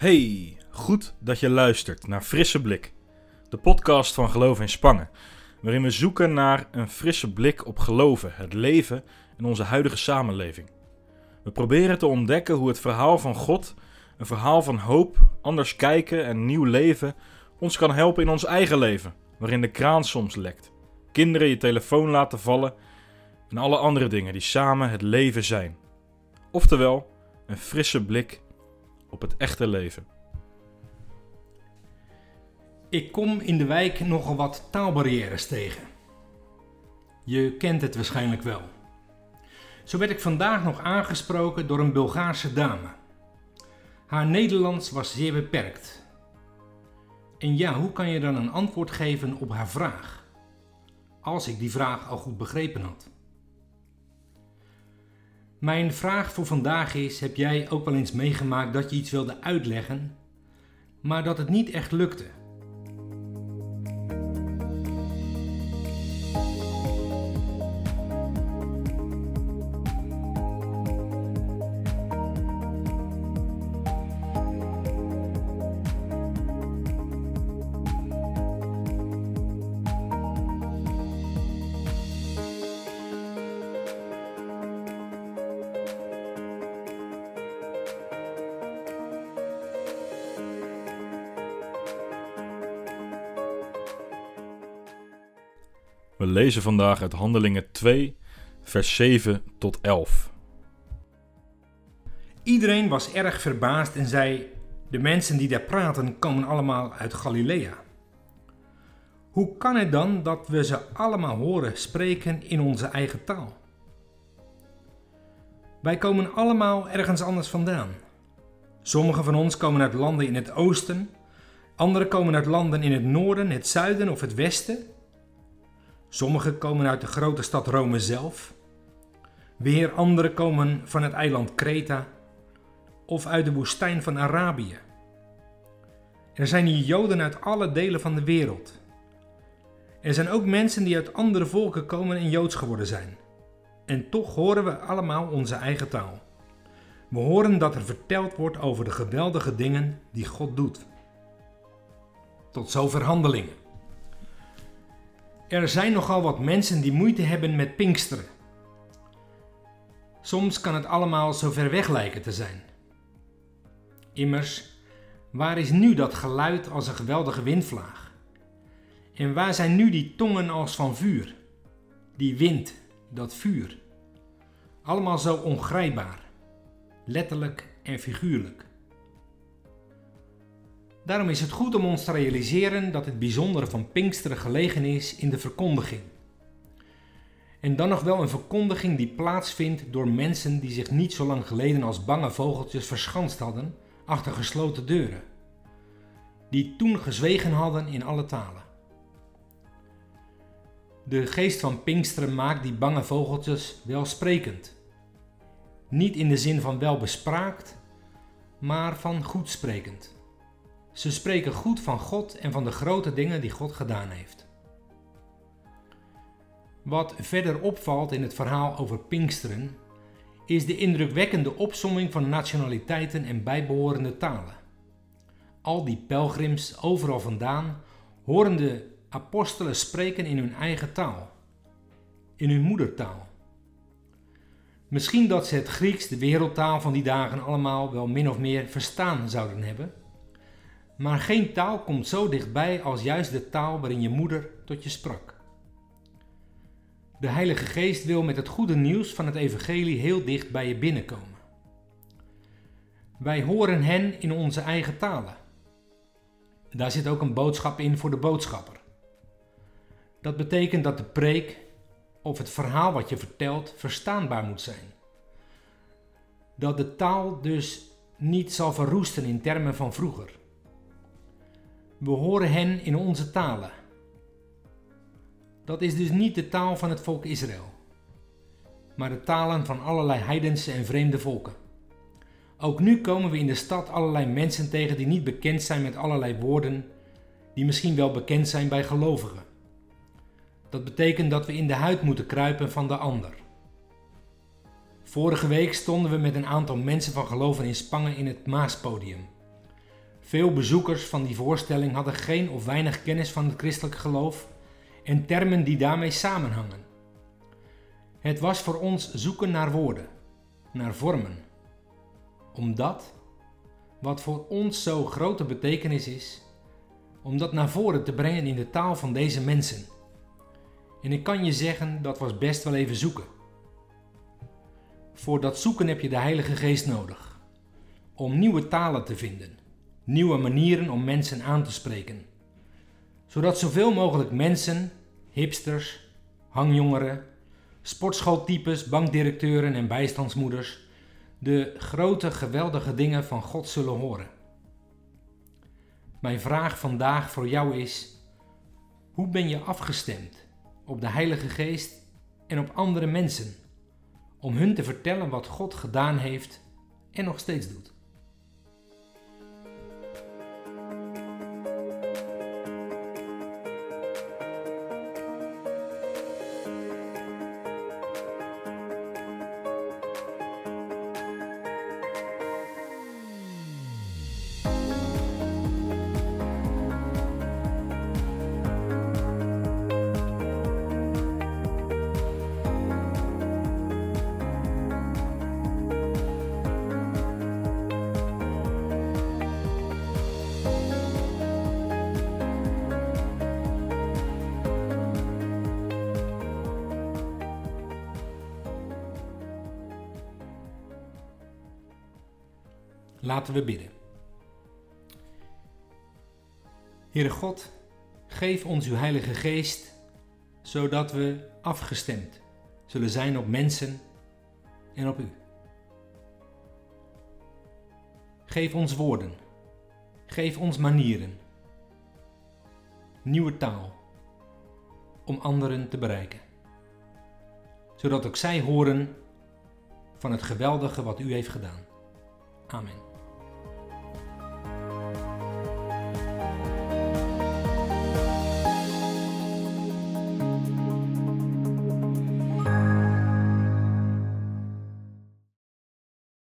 Hey, goed dat je luistert naar Frisse Blik, de podcast van Geloof in Spangen, waarin we zoeken naar een frisse blik op geloven, het leven en onze huidige samenleving. We proberen te ontdekken hoe het verhaal van God, een verhaal van hoop, anders kijken en nieuw leven, ons kan helpen in ons eigen leven, waarin de kraan soms lekt, kinderen je telefoon laten vallen en alle andere dingen die samen het leven zijn. Oftewel, een frisse blik op het echte leven. Ik kom in de wijk nogal wat taalbarrières tegen. Je kent het waarschijnlijk wel. Zo werd ik vandaag nog aangesproken door een Bulgaarse dame. Haar Nederlands was zeer beperkt. En ja, hoe kan je dan een antwoord geven op haar vraag? Als ik die vraag al goed begrepen had. Mijn vraag voor vandaag is: heb jij ook wel eens meegemaakt dat je iets wilde uitleggen, maar dat het niet echt lukte? We lezen vandaag uit Handelingen 2, vers 7 tot 11. Iedereen was erg verbaasd en zei: De mensen die daar praten komen allemaal uit Galilea. Hoe kan het dan dat we ze allemaal horen spreken in onze eigen taal? Wij komen allemaal ergens anders vandaan. Sommigen van ons komen uit landen in het oosten, anderen komen uit landen in het noorden, het zuiden of het westen. Sommigen komen uit de grote stad Rome zelf. Weer anderen komen van het eiland Kreta of uit de woestijn van Arabië. Er zijn hier Joden uit alle delen van de wereld. Er zijn ook mensen die uit andere volken komen en Joods geworden zijn. En toch horen we allemaal onze eigen taal. We horen dat er verteld wordt over de geweldige dingen die God doet. Tot zover handelingen. Er zijn nogal wat mensen die moeite hebben met Pinksteren. Soms kan het allemaal zo ver weg lijken te zijn. Immers, waar is nu dat geluid als een geweldige windvlaag? En waar zijn nu die tongen als van vuur? Die wind, dat vuur. Allemaal zo ongrijpbaar, letterlijk en figuurlijk. Daarom is het goed om ons te realiseren dat het bijzondere van Pinksteren gelegen is in de verkondiging. En dan nog wel een verkondiging die plaatsvindt door mensen die zich niet zo lang geleden als bange vogeltjes verschanst hadden achter gesloten deuren. Die toen gezwegen hadden in alle talen. De geest van Pinksteren maakt die bange vogeltjes welsprekend. Niet in de zin van welbespraakt, maar van goedsprekend. Ze spreken goed van God en van de grote dingen die God gedaan heeft. Wat verder opvalt in het verhaal over Pinksteren is de indrukwekkende opsomming van nationaliteiten en bijbehorende talen. Al die pelgrims overal vandaan horen de apostelen spreken in hun eigen taal, in hun moedertaal. Misschien dat ze het Grieks, de wereldtaal van die dagen, allemaal wel min of meer verstaan zouden hebben. Maar geen taal komt zo dichtbij als juist de taal waarin je moeder tot je sprak. De Heilige Geest wil met het goede nieuws van het Evangelie heel dicht bij je binnenkomen. Wij horen hen in onze eigen talen. Daar zit ook een boodschap in voor de boodschapper. Dat betekent dat de preek of het verhaal wat je vertelt verstaanbaar moet zijn. Dat de taal dus niet zal verroesten in termen van vroeger. We horen hen in onze talen. Dat is dus niet de taal van het volk Israël, maar de talen van allerlei heidense en vreemde volken. Ook nu komen we in de stad allerlei mensen tegen die niet bekend zijn met allerlei woorden, die misschien wel bekend zijn bij gelovigen. Dat betekent dat we in de huid moeten kruipen van de ander. Vorige week stonden we met een aantal mensen van geloven in Spangen in het Maaspodium. Veel bezoekers van die voorstelling hadden geen of weinig kennis van het christelijk geloof en termen die daarmee samenhangen. Het was voor ons zoeken naar woorden, naar vormen, om dat, wat voor ons zo grote betekenis is, om dat naar voren te brengen in de taal van deze mensen. En ik kan je zeggen, dat was best wel even zoeken. Voor dat zoeken heb je de Heilige Geest nodig, om nieuwe talen te vinden, nieuwe manieren om mensen aan te spreken, zodat zoveel mogelijk mensen, hipsters, hangjongeren, sportschooltypes, bankdirecteuren en bijstandsmoeders de grote, geweldige dingen van God zullen horen. Mijn vraag vandaag voor jou is: hoe ben je afgestemd op de Heilige Geest en op andere mensen om hun te vertellen wat God gedaan heeft en nog steeds doet? Laten we bidden. Heere God, geef ons uw Heilige Geest, zodat we afgestemd zullen zijn op mensen en op u. Geef ons woorden, geef ons manieren, nieuwe taal om anderen te bereiken, zodat ook zij horen van het geweldige wat u heeft gedaan. Amen.